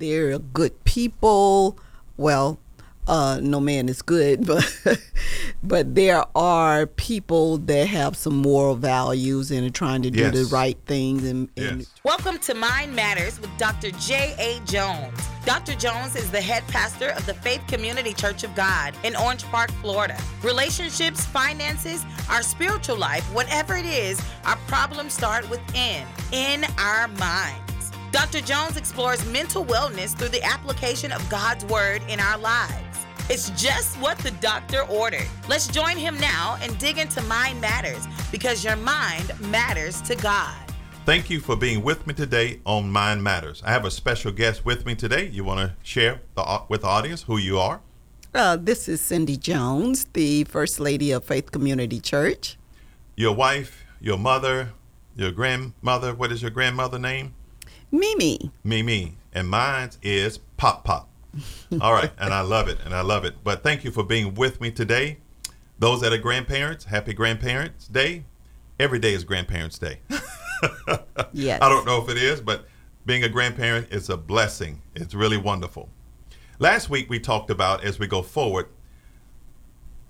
they're good people. Well, uh, no man is good, but but there are people that have some moral values and are trying to do Yes. the right things. And, and Yes. Welcome to Mind Matters with Dr. J.A. Jones. Dr. Jones is the head pastor of the Faith Community Church of God in Orange Park, Florida. Relationships, finances, our spiritual life, whatever it is, our problems start within, in our minds. Dr. Jones explores mental wellness through the application of God's Word in our lives. It's just what the doctor ordered. Let's join him now and dig into Mind Matters because your mind matters to God. Thank you for being with me today on Mind Matters. I have a special guest with me today. You want to share the, with the audience who you are? uh, this is Cindy Jones, the First Lady of Faith Community Church. Your wife, your mother, your grandmother. What is your grandmother name? Mimi. Mimi. And mine is Pop Pop. All right. And I love it. And I love it. But thank you for being with me today. Those that are grandparents, happy Grandparents Day. Every day is Grandparents Day. Yes. I don't know if it is, but being a grandparent is a blessing. It's really wonderful. Last week we talked about as we go forward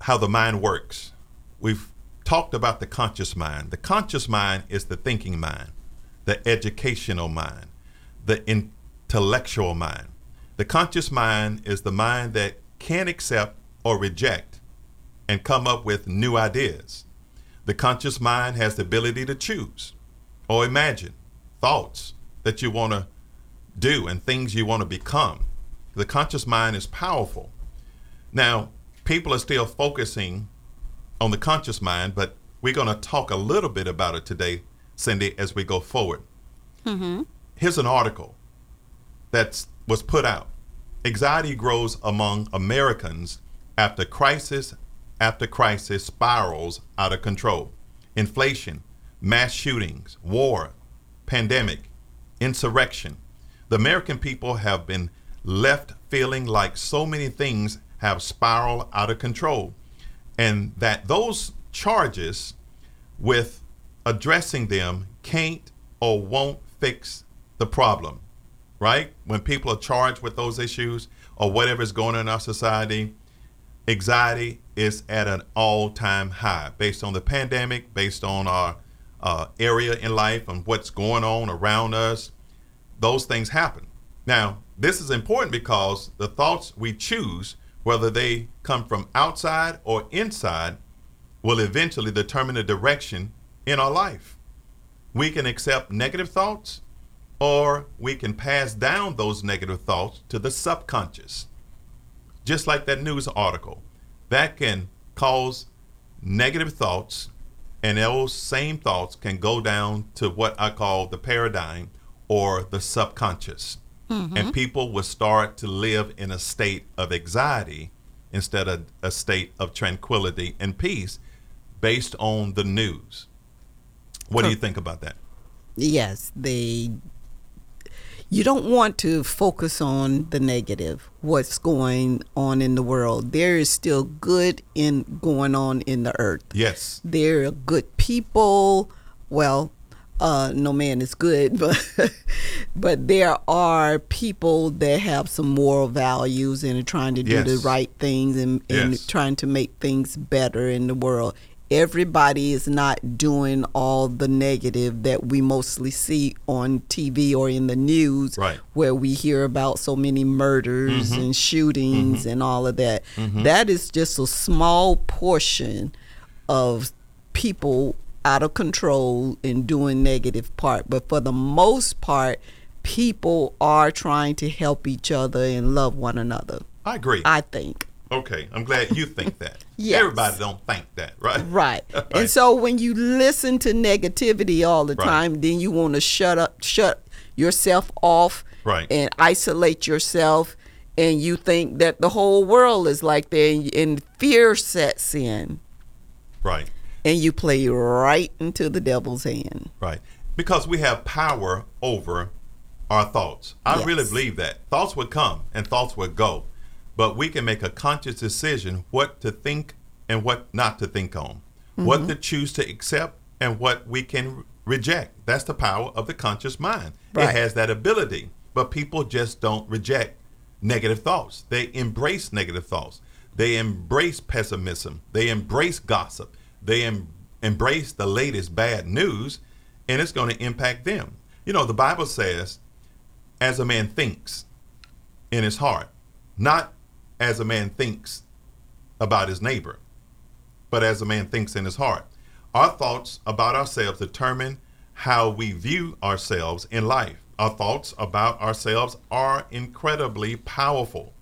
how the mind works. We've talked about the conscious mind. The conscious mind is the thinking mind, the educational mind, the intellectual mind. The conscious mind is the mind that can accept or reject and come up with new ideas. The conscious mind has the ability to choose or imagine thoughts that you want to do and things you want to become. The conscious mind is powerful. Now, people are still focusing on the conscious mind, but we're going to talk a little bit about it today, Cindy, as we go forward. Mm-hmm. Here's an article that was put out. Anxiety grows among Americans after crisis after crisis spirals out of control. Inflation, mass shootings, war, pandemic, insurrection. The American people have been left feeling like so many things have spiraled out of control, and that those charges with addressing them can't or won't fix the problem, right? When people are charged with those issues or whatever is going on in our society, anxiety is at an all-time high based on the pandemic, based on our uh, area in life and what's going on around us. Those things happen. Now, this is important because the thoughts we choose, whether they come from outside or inside, will eventually determine the direction in our life. We can accept negative thoughts or we can pass down those negative thoughts to the subconscious just like that news article, that can cause negative thoughts, and those same thoughts can go down to what I call the paradigm or the subconscious. Mm-hmm. And people will start to live in a state of anxiety instead of a state of tranquility and peace based on the news. What do you think about that? Yes, they. You don't want to focus on the negative, what's going on in the world. There is still good in going on in the earth. Yes. There are good people. Well, uh, no man is good, but but there are people that have some moral values and are trying to do the right things and, and Yes. trying to make things better in the world. Everybody is not doing all the negative that we mostly see on TV or in the news, Right. where we hear about so many murders mm-hmm. and shootings mm-hmm. and all of that. Mm-hmm. That is just a small portion of people out of control and doing negative part. But for the most part, people are trying to help each other and love one another. I agree. I think. Okay, I'm glad you think that. Yes. Everybody don't think that, right? Right. Right. And so when you listen to negativity all the Right. time, then you want to shut up shut yourself off Right. and isolate yourself and you think that the whole world is like that and, fear sets in Right. and you play right into the devil's hand. Right. Because we have power over our thoughts. I Yes. really believe that. Thoughts would come and thoughts would go. But we can make a conscious decision what to think and what not to think on, what mm-hmm. to choose to accept and what we can re- reject. That's the power of the conscious mind. Right. It has that ability but people just don't reject negative thoughts. They embrace negative thoughts. They embrace pessimism. They embrace gossip. They em- embrace the latest bad news, and it's going to impact them. You know, the Bible says, as a man thinks in his heart, not as a man thinks about his neighbor, but as a man thinks in his heart. Our thoughts about ourselves determine how we view ourselves in life. Our thoughts about ourselves are incredibly powerful.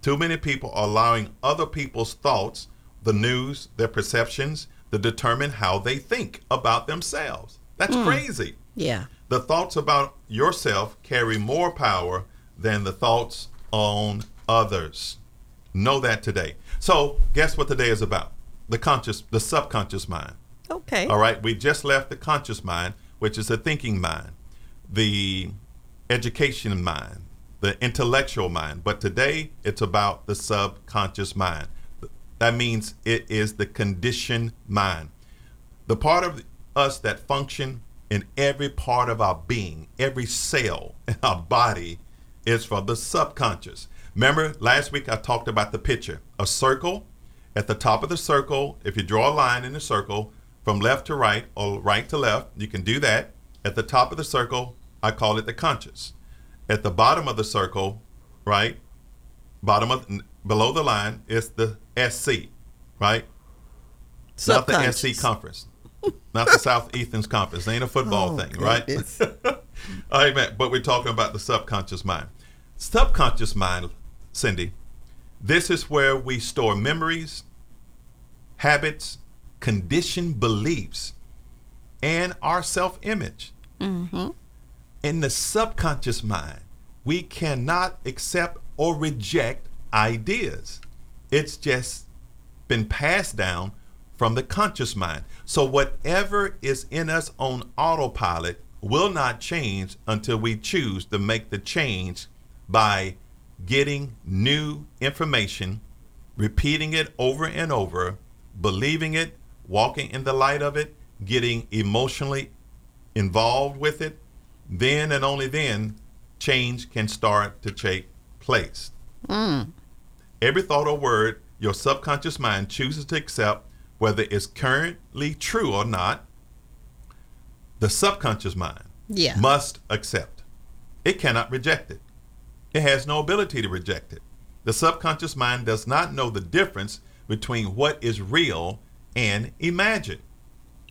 Too many people are allowing other people's thoughts, the news, their perceptions, to determine how they think about themselves. That's hmm. crazy. Yeah. The thoughts about yourself carry more power than the thoughts on others. Know that today. So, guess what today is about? The conscious, the subconscious mind. Okay. All right, we just left the conscious mind, which is the thinking mind, the education mind, the intellectual mind. But today it's about the subconscious mind. That means it is the conditioned mind. The part of us that function in every part of our being, every cell in our body is from the subconscious. Remember last week I talked about the picture, a circle. At the top of the circle, if you draw a line in the circle from left to right or right to left, you can do that. At the top of the circle, I call it the conscious. At the bottom of the circle, right, bottom of below the line is the SC, right? Not the SC conference, not the Southeastern conference. It ain't a football Oh, thing, right? goodness. Amen. But we're talking about the subconscious mind. Subconscious mind, Cindy, this is where we store memories, habits, conditioned beliefs, and our self image. Mm-hmm. In the subconscious mind, we cannot accept or reject ideas. It's just been passed down from the conscious mind. So whatever is in us on autopilot will not change until we choose to make the change by getting new information, repeating it over and over, believing it, walking in the light of it, getting emotionally involved with it, then and only then change can start to take place. Mm. Every thought or word your subconscious mind chooses to accept, whether it's currently true or not, the subconscious mind Yeah. must accept. It cannot reject it. It has no ability to reject it. The subconscious mind does not know the difference between what is real and imagined.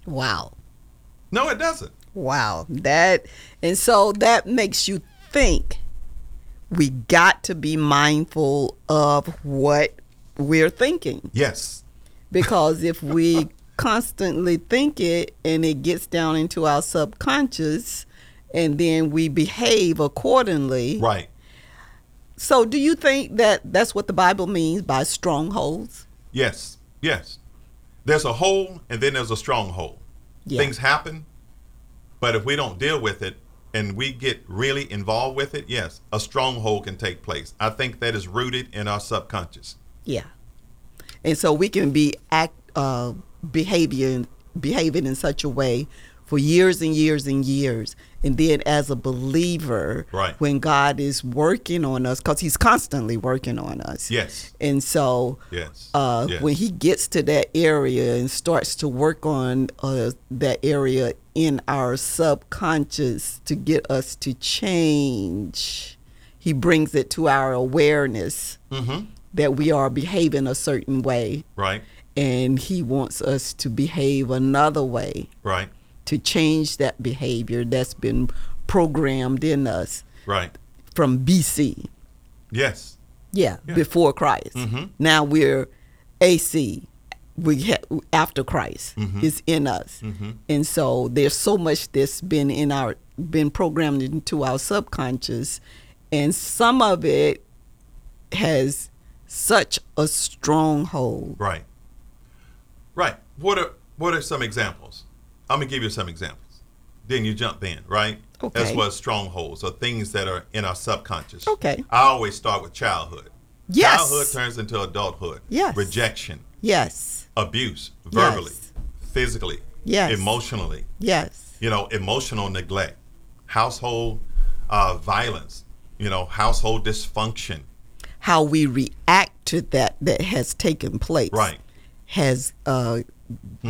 Wow. No, it doesn't. Wow. That and so that makes you think we got to be mindful of what we're thinking. Yes. Because if we constantly think it and it gets down into our subconscious and then we behave accordingly. Right. So do you think that that's what the Bible means by strongholds? Yes. Yes. There's a hole and then there's a stronghold. Yeah. Things happen, but if we don't deal with it and we get really involved with it, yes, a stronghold can take place. I think that is rooted in our subconscious. Yeah. And so we can be act uh behavior behaving in such a way for years and years and years. And then as a believer, Right. when God is working on us, because he's constantly working on us. Yes. And so Yes. uh, Yes. when he gets to that area and starts to work on uh, that area in our subconscious to get us to change, he brings it to our awareness Mm-hmm. that we are behaving a certain way Right. and he wants us to behave another way Right. To change that behavior that's been programmed in us Right. from BC. Yes. Yeah, Yeah. before Christ. Mhm. Now we're AC. We ha- after Christ Mhm. is in us, Mhm. and so there's so much that's been in our been programmed into our subconscious, and some of it has such a stronghold. Right. Right. What are what are some examples? I'm gonna give you some examples. Then you jump in, right? Okay. As well as strongholds or things that are in our subconscious. Okay. I always start with childhood. Yes. Childhood turns into adulthood. Yes. Rejection, Yes, abuse, verbally, Yes. physically, Yes. emotionally. yes, You know, emotional neglect, household uh, violence, you know, household dysfunction. How we react to that that has taken place. Right. Has uh,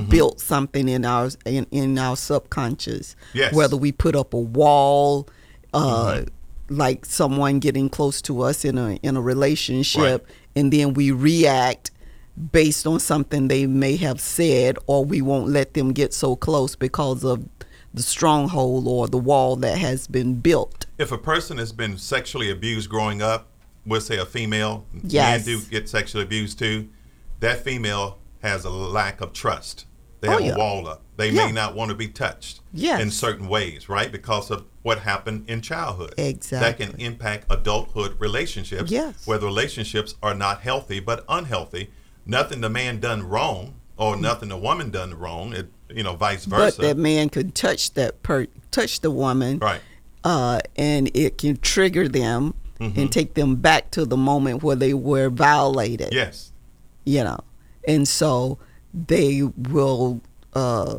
built something in our in, in our subconscious. Yes. Whether we put up a wall, uh, like someone getting close to us in a in a relationship, Right. and then we react based on something they may have said, or we won't let them get so close because of the stronghold or the wall that has been built. If a person has been sexually abused growing up, we'll say a female, Yes. men do get sexually abused too, that female has a lack of trust. They Oh, have yeah. a wall up. They Yeah. may not want to be touched Yes. in certain ways, right? Because of what happened in childhood. Exactly. That can impact adulthood relationships, Yes. where the relationships are not healthy but unhealthy. Nothing the man done wrong or nothing the woman done wrong, it, you know, vice versa. But that man could touch that per touch the woman, right. uh, and it can trigger them Mm-hmm. and take them back to the moment where they were violated. Yes. You know, and so they will, uh,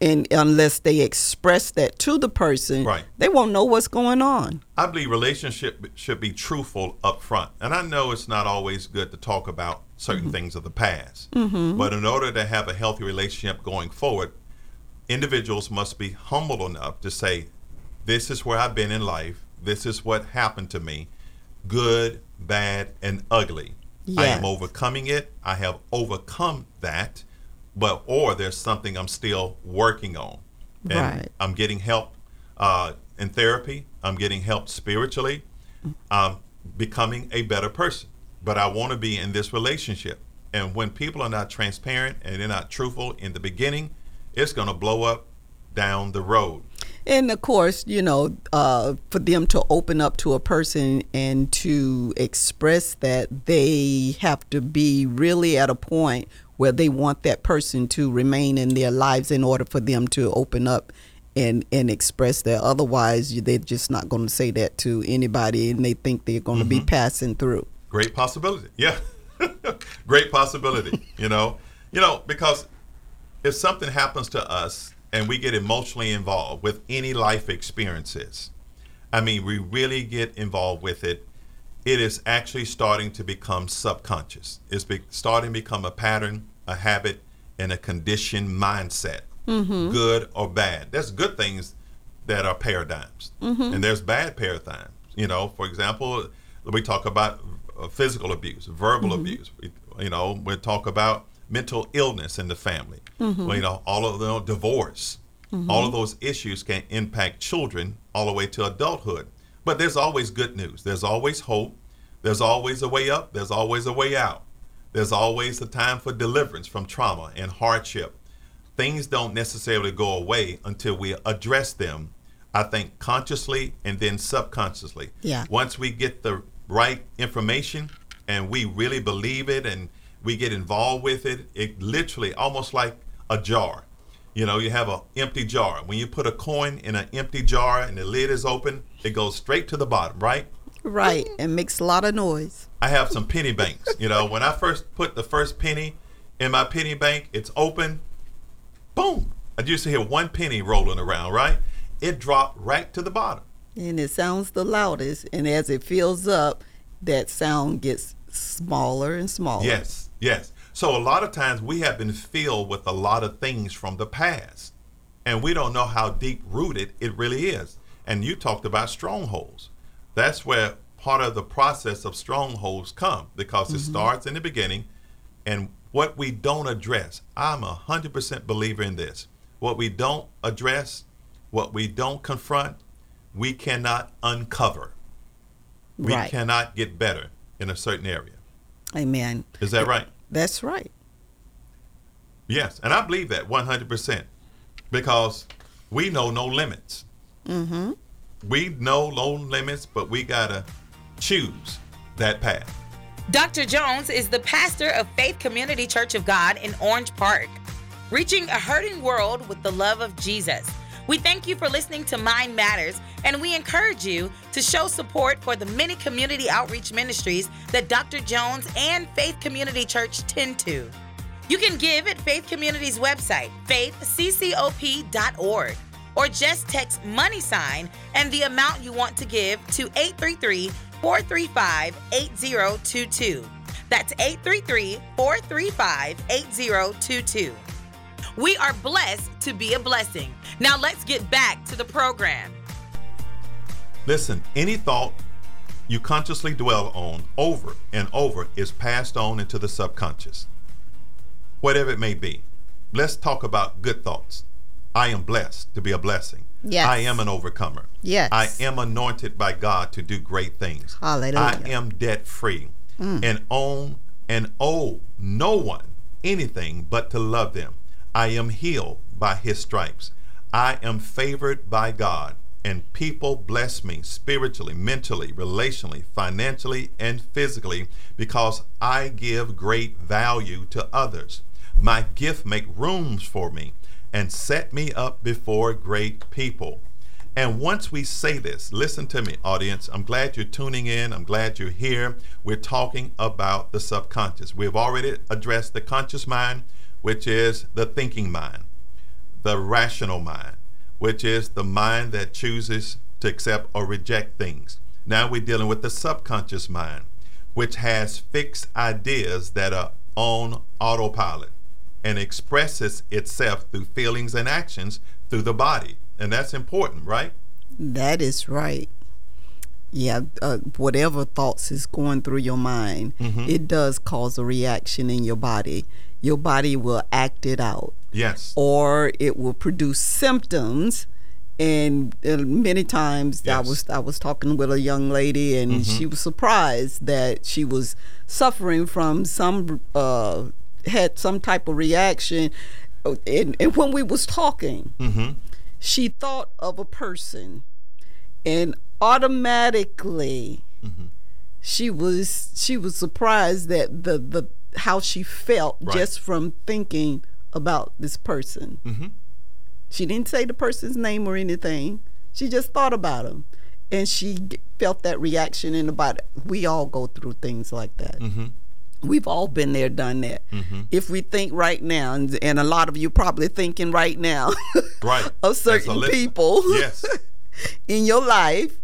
and unless they express that to the person, Right. they won't know what's going on. I believe relationship should be truthful up front. And I know it's not always good to talk about certain things of the past. But in order to have a healthy relationship going forward, individuals must be humble enough to say, This is where I've been in life. This is what happened to me good, bad, and ugly. I am overcoming it. I have overcome that. But, or there's something I'm still working on. And Right. I'm getting help uh, in therapy. I'm getting help spiritually. I'm becoming a better person. But I want to be in this relationship. And when people are not transparent and they're not truthful in the beginning, it's going to blow up down the road. And of course, you know, uh, for them to open up to a person and to express that they have to be really at a point where they want that person to remain in their lives in order for them to open up and, and express that. Otherwise, they're just not going to say that to anybody and they think they're going to be passing through. Great possibility. Yeah. Great possibility, you know. You know, because if something happens to us and we get emotionally involved with any life experiences, I mean, we really get involved with it. It is actually starting to become subconscious. It's be- starting to become a pattern, a habit, and a conditioned mindset, mm-hmm. good or bad. There's good things that are paradigms, mm-hmm. and there's bad paradigms. You know, for example, we talk about uh, physical abuse, verbal mm-hmm. abuse. We, you know, we talk about mental illness in the family. Mm-hmm. Well, you know, all of the divorce. Mm-hmm. All of those issues can impact children all the way to adulthood. But there's always good news. There's always hope. There's always a way up. There's always a way out. There's always a time for deliverance from trauma and hardship. Things don't necessarily go away until we address them, I think, consciously and then subconsciously. Yeah. Once we get the right information and we really believe it and we get involved with it, it literally almost like a jar. You know, you have an empty jar. When you put a coin in an empty jar and the lid is open, it goes straight to the bottom, right? Right. And makes a lot of noise. I have some penny banks. You know, when I first put the first penny in my penny bank, it's open. Boom. I used to hear one penny rolling around, right? It dropped right to the bottom. And it sounds the loudest. And as it fills up, that sound gets smaller and smaller. Yes, yes. So a lot of times we have been filled with a lot of things from the past, and we don't know how deep rooted it really is. And you talked about strongholds. That's where part of the process of strongholds come because it mm-hmm. starts in the beginning, and what we don't address. I'm a hundred percent believer in this. What we don't address, what we don't confront, we cannot uncover. We Right. cannot get better in a certain area. Amen. Is that right? That's right. Yes, and I believe that 100% because we know no limits. Mm-hmm. We know no limits, but we got to choose that path. Dr. Jones is the pastor of Faith Community Church of God in Orange Park, reaching a hurting world with the love of Jesus. We thank you for listening to Mind Matters, and we encourage you to show support for the many community outreach ministries that Dr. Jones and Faith Community Church tend to. You can give at Faith Community's website, faithccop.org. or just text money sign and the amount you want to give to 833 435 8022. That's 833 435 8022. We are blessed to be a blessing. Now let's get back to the program. Listen, any thought you consciously dwell on over and over is passed on into the subconscious, whatever it may be. Let's talk about good thoughts. I am blessed to be a blessing. Yes. I am an overcomer. Yes. I am anointed by God to do great things. Hallelujah. I am debt free mm. and own and owe no one anything but to love them. I am healed by his stripes. I am favored by God, and people bless me spiritually, mentally, relationally, financially, and physically because I give great value to others. My gift make rooms for me and set me up before great people. And once we say this, listen to me, audience. I'm glad you're tuning in. I'm glad you're here. We're talking about the subconscious. We've already addressed the conscious mind, which is the thinking mind, the rational mind, which is the mind that chooses to accept or reject things. Now we're dealing with the subconscious mind, which has fixed ideas that are on autopilot and expresses itself through feelings and actions through the body. And that's important, right? That is right. Yeah, uh, whatever thoughts is going through your mind, Mhm. it does cause a reaction in your body. Your body will act it out, Yes. or it will produce symptoms. And uh, many times, I was I was talking with a young lady, and she was surprised that she was suffering from some uh, had some type of reaction. Uh, And, and when we was talking, Mm-hmm. she thought of a person and automatically Mm-hmm. she was she was surprised that the the how she felt Right. just from thinking about this person Mm-hmm. she didn't say the person's name or anything she just thought about him and she felt that reaction in the body we all go through things like that Mm-hmm. We've all been there, done that. Mhm. If we think right now, and, and a lot of you probably thinking right now, Right. of certain people Yes. in your life,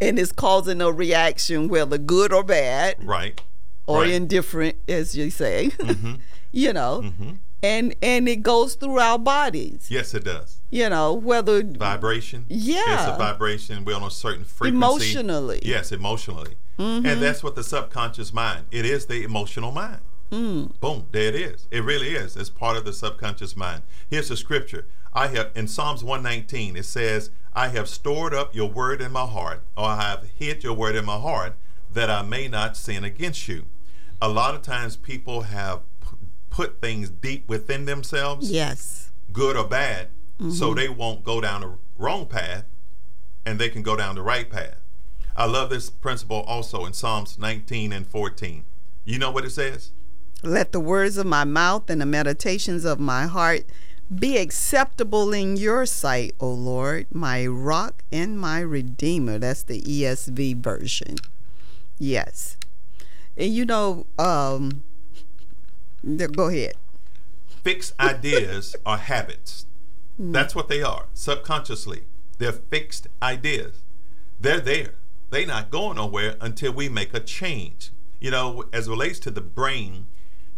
and it's causing a reaction, whether good or bad, Right. Or Right. indifferent, as you say. Mhm. you know, Mhm. and and it goes through our bodies. Yes, it does. You know, whether Vibration. Yeah. It's a vibration. We're on a certain frequency. Emotionally. Yes, emotionally. Mm-hmm. And that's what the subconscious mind. It is the emotional mind. Mm. Boom. There it is. It really is. It's part of the subconscious mind. Here's the scripture. I have in Psalms 119. It says, "I have stored up your word in my heart, or I have hid your word in my heart, that I may not sin against you." A lot of times, people have p- put things deep within themselves yes, good or bad, Mm-hmm. so they won't go down the wrong path and they can go down the right path. I love this principle also in Psalms 19 and 14. You know what it says? let the words of my mouth and the meditations of my heart be acceptable in your sight, O Lord, my rock and my redeemer. That's the ESV version. Yes. And you know, um, go ahead. Fixed ideas are habits. That's what they are, subconsciously. They're fixed ideas. They're there. They're not going nowhere until we make a change. You know, as it relates to the brain,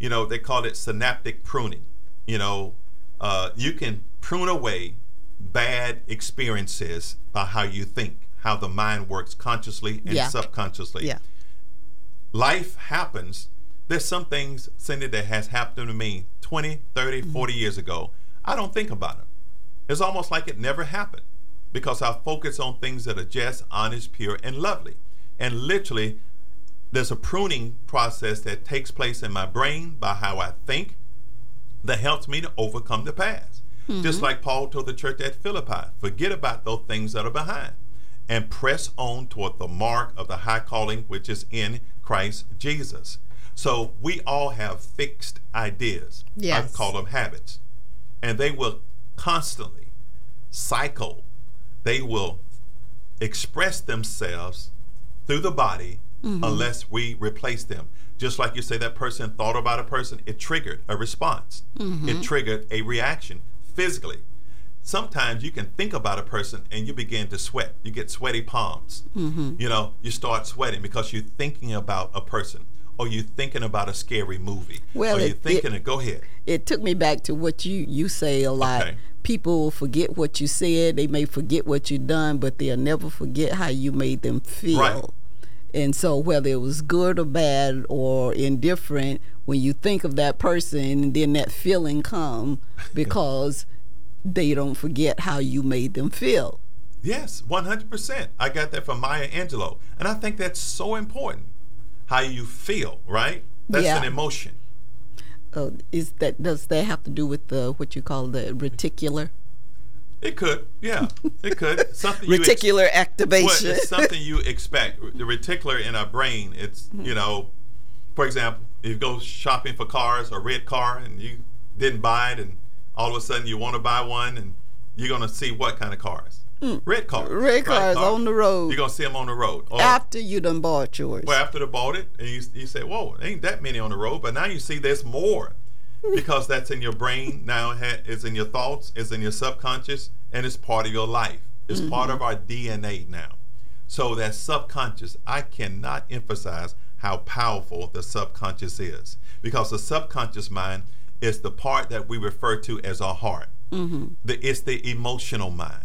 you know, they call it synaptic pruning. You know, uh, you can prune away bad experiences by how you think, how the mind works consciously and Yeah. subconsciously Yeah. Life happens. There's some things, Cindy, that has happened to me 20, 30, mm-hmm. 40 years ago. I don't think about them. It's almost like it never happened because I focus on things that are just, honest, pure, and lovely. And literally, there's a pruning process that takes place in my brain by how I think that helps me to overcome the past. Just mm-hmm. like Paul told the church at Philippi forget about those things that are behind and press on toward the mark of the high calling which is in Christ Jesus. So we all have fixed ideas. I call them habits. And they will constantly cycle, they will express themselves through the body mm-hmm. unless we replace them. Just like you say, that person thought about a person, it triggered a response, it mm-hmm. triggered a reaction physically. Sometimes you can think about a person and you begin to sweat. You get sweaty palms. Mm-hmm. You know, you start sweating because you're thinking about a person or you're thinking about a scary movie. Well, or you're it- thinking, it- go ahead. It took me back to what you you say a lot. Okay. People forget what you said. They may forget what you've done, but they'll never forget how you made them feel. Right. And so, whether it was good or bad or indifferent, when you think of that person, then that feeling come because they don't forget how you made them feel. Yes, 100%. I got that from Maya Angelou. And I think that's so important. How you feel, right? That's Yeah. an emotion. Uh, is that does that have to do with the what you call the reticular It could, yeah, it could. Something you ex- reticular Well, activation? it's something you expect. The reticular in our brain, it's, you know, for example, if you go shopping for cars, a red car, and you didn't buy it, and all of a sudden you want to buy one, and you're going to see what kind of cars? Red cars. Hmm. Red cars on the road. You're going to see them on the road. Or, after you done bought yours. well, after they bought it, and you, you say, whoa, ain't that many on the road. But now you see there's more because that's in your brain now, it's in your thoughts, it's in your subconscious, and it's part of your life. It's part of our DNA now. So that subconscious, I cannot emphasize how powerful the subconscious is because the subconscious mind is the part that we refer to as our heart. Mm-hmm. The, it's the emotional mind.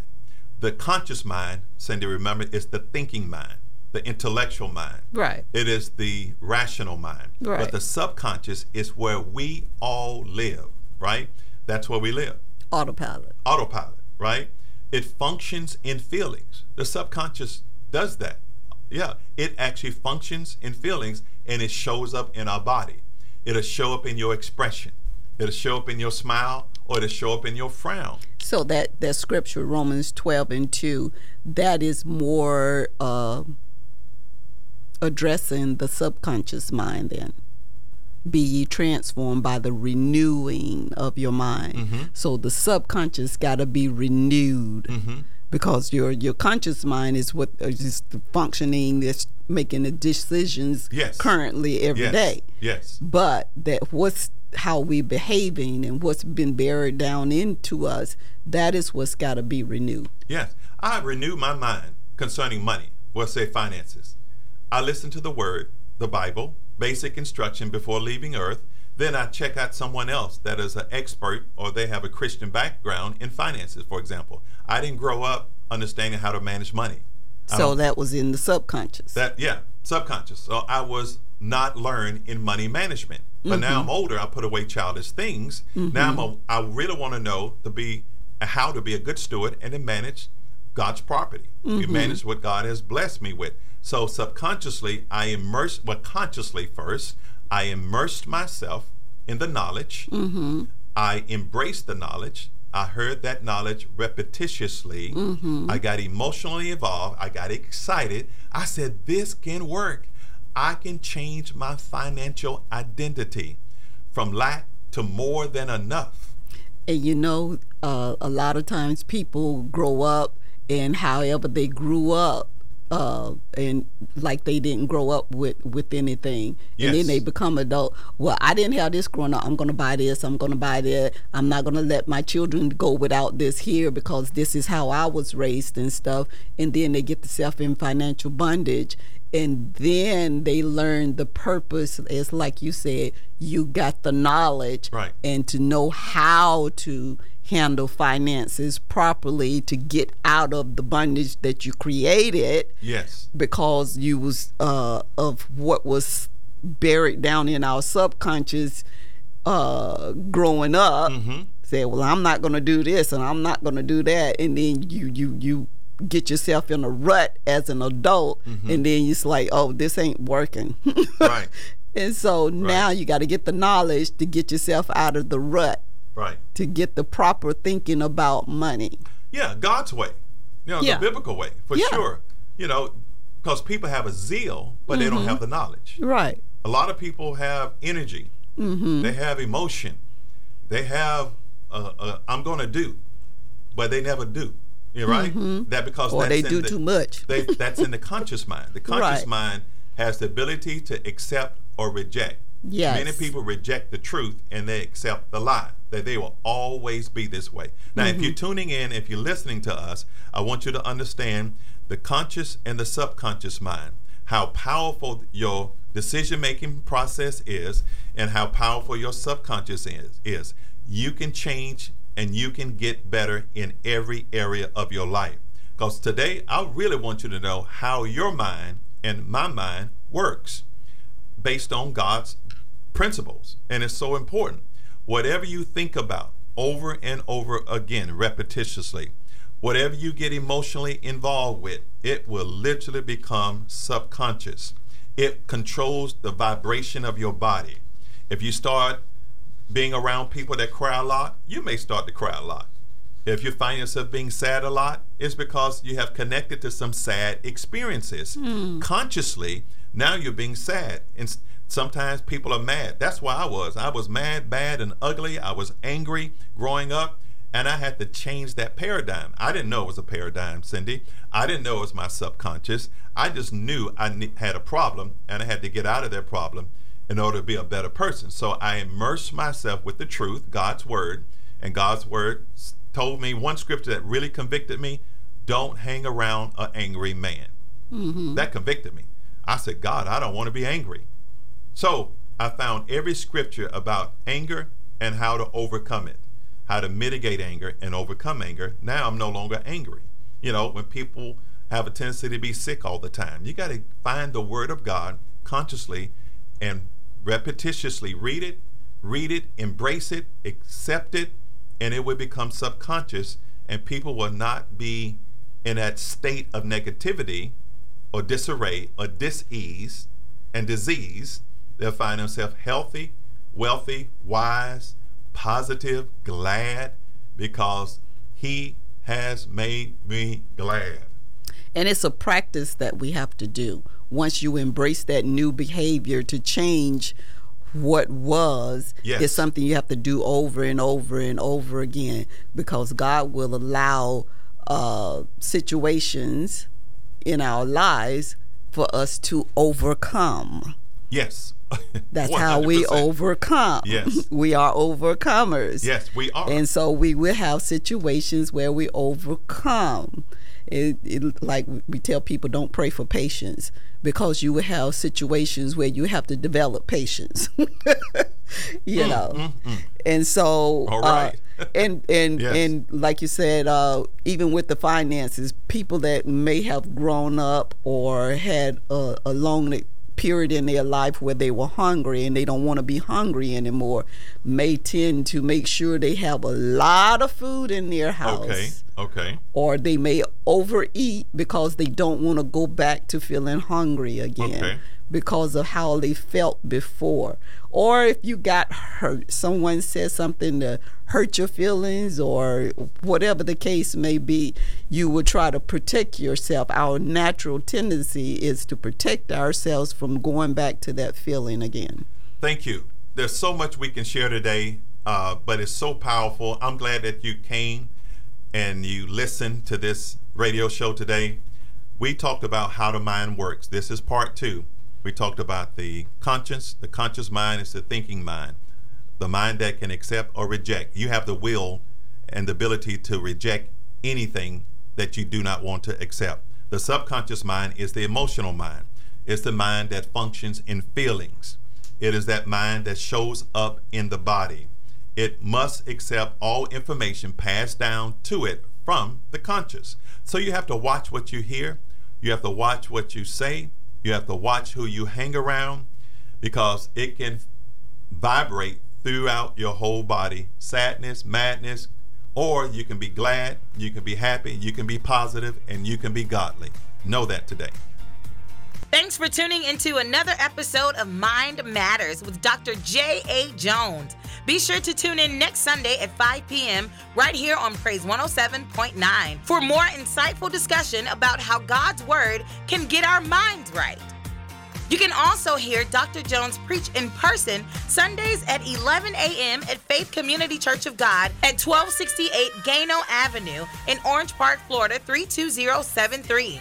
The conscious mind, Cindy, remember, is the thinking mind, the intellectual mind. Right. It is the rational mind. Right. But the subconscious is where we all live, right? That's where we live. Autopilot. Autopilot, right? It functions in feelings. The subconscious does that. Yeah, it actually functions in feelings and it shows up in our body. It'll show up in your expression. It'll show up in your smile or it'll show up in your frown. So that that scripture Romans twelve and two, that is more uh, addressing the subconscious mind. Then, be ye transformed by the renewing of your mind. Mm-hmm. So the subconscious got to be renewed. Mm-hmm. Because your your conscious mind is what is the functioning that's making the decisions Yes. currently every yes. day Yes. but that what's how we're behaving and what's been buried down into us that is what's got to be renewed Yes, I renew my mind concerning money, we'll say finances. I listen to the Word, the Bible, basic instruction before leaving earth. Then I check out someone else that is an expert or they have a Christian background in finances, for example. I didn't grow up understanding how to manage money. So um, that was in the subconscious that yeah, subconscious. So I was not learn in money management. But now I'm mm-hmm. older. I put away childish things. Mm-hmm. Now I'm a, I really want to know to be how to be a good steward and to manage God's property. You mm-hmm. manage what God has blessed me with. So subconsciously, I immersed. Well, consciously first, I immersed myself in the knowledge. I embraced the knowledge. I heard that knowledge repetitiously. I got emotionally involved. I got excited. I said, This can work. I can change my financial identity from lack to more than enough. and you know uh, a lot of times people grow up and however they grew up uh, and like they didn't grow up with with anything. And then they become adult. Well i didn't have this growing up. I'm going to buy this i'm going to buy that. I'm not going to let my children go without this here because this is how i was raised and stuff. And then they get themselves in financial bondage and then they learn the purpose it's like you said you got the knowledge Right. and to know how to handle finances properly to get out of the bondage that you created Yes. because you was uh, of what was buried down in our subconscious uh, growing up. Mm-hmm. Say, well, I'm not going to do this and I'm not going to do that, and then you you you get yourself in a rut as an adult, and then it's like, oh, this ain't working. Mm-hmm. Right. and so now you got to get the knowledge to get yourself out of the rut, Right. to get the proper thinking about money. Yeah, God's way. You know, Yeah. the biblical way, for Yeah. sure. You know, because people have a zeal, but they don't have the knowledge. Right. A lot of people have energy. Mm-hmm. They have emotion. They have, uh, uh, I'm going to do, but they never do. You're right? That because Mm-hmm. Or that's they do the- too much. They, that's in the conscious mind. The conscious Right. mind has the ability to accept or reject. Yes. Many people reject the truth and they accept the lie. that they will always be this way. Now, if you're tuning in, if you're listening to us, I want you to understand the conscious and the subconscious mind, how powerful your decision making process is, and how powerful your subconscious is, is. You can change and you can get better in every area of your life. Because today, I really want you to know how your mind and my mind works based on God's principles. And it's so important. Whatever you think about over and over again, repetitiously, whatever you get emotionally involved with, it will literally become subconscious. It controls the vibration of your body. If you start being around people that cry a lot, you may start to cry a lot. If you find yourself being sad a lot, it's because you have connected to some sad experiences. Hmm. Consciously, now you're being sad. And sometimes people are mad. That's why I was. I was mad, bad, and ugly. I was angry growing up, and I had to change that paradigm. I didn't know it was a paradigm, Cindy. I didn't know it was my subconscious. I just knew I had a problem, and I had to get out of that problem in order to be a better person. So I immersed myself with the truth, God's word, and God's word told me one scripture that really convicted me don't hang around an angry man. Mm-hmm. That convicted me. I said, God, I don't want to be angry. So I found every scripture about anger and how to overcome it, how to mitigate anger and overcome anger. Now I'm no longer angry. You know, when people have a tendency to be sick all the time, you got to find the Word of God consciously and repetitiously read it, read it, embrace it, accept it, and it will become subconscious, and people will not be in that state of negativity or disarray or dis-ease and disease, they'll find themselves healthy, wealthy, wise, positive, glad, because he has made me glad. And it's a practice that we have to do. Once you embrace that new behavior to change what was, Yes. it's something you have to do over and over and over again because God will allow uh, situations in our lives for us to overcome. Yes. That's how we overcome. Yes. we are overcomers. Yes, we are. And so we will have situations where we overcome. It, it, like we tell people, don't pray for patience because you will have situations where you have to develop patience. you know, and so Mm, All right. uh, and and Yes. and like you said, uh, even with the finances, people that may have grown up or had a, a long period in their life where they were hungry and they don't want to be hungry anymore may tend to make sure they have a lot of food in their house okay. Okay. or they may overeat because they don't want to go back to feeling hungry again Okay. Because of how they felt before. Or if you got hurt, someone said something to hurt your feelings or whatever the case may be, you will try to protect yourself. Our natural tendency is to protect ourselves from going back to that feeling again. Thank you. There's so much we can share today, uh, but it's so powerful. I'm glad that you came and you listened to this radio show today. We talked about how the mind works. This is part two. We talked about the conscience. The conscious mind is the thinking mind, the mind that can accept or reject. You have the will and the ability to reject anything that you do not want to accept. The subconscious mind is the emotional mind. It's the mind that functions in feelings. It is that mind that shows up in the body. It must accept all information passed down to it from the conscious. So you have to watch what you hear. You have to watch what you say. You have to watch who you hang around because it can vibrate throughout your whole body sadness, madness, or you can be glad, you can be happy, you can be positive, and you can be godly. Know that today. Thanks for tuning into another episode of Mind Matters with Dr. J.A. Jones. Be sure to tune in next Sunday at 5 p.m. right here on Praise 107.9 for more insightful discussion about how God's Word can get our minds right. You can also hear Dr. Jones preach in person Sundays at 11 a.m. at Faith Community Church of God at 1268 Gano Avenue in Orange Park, Florida 32073.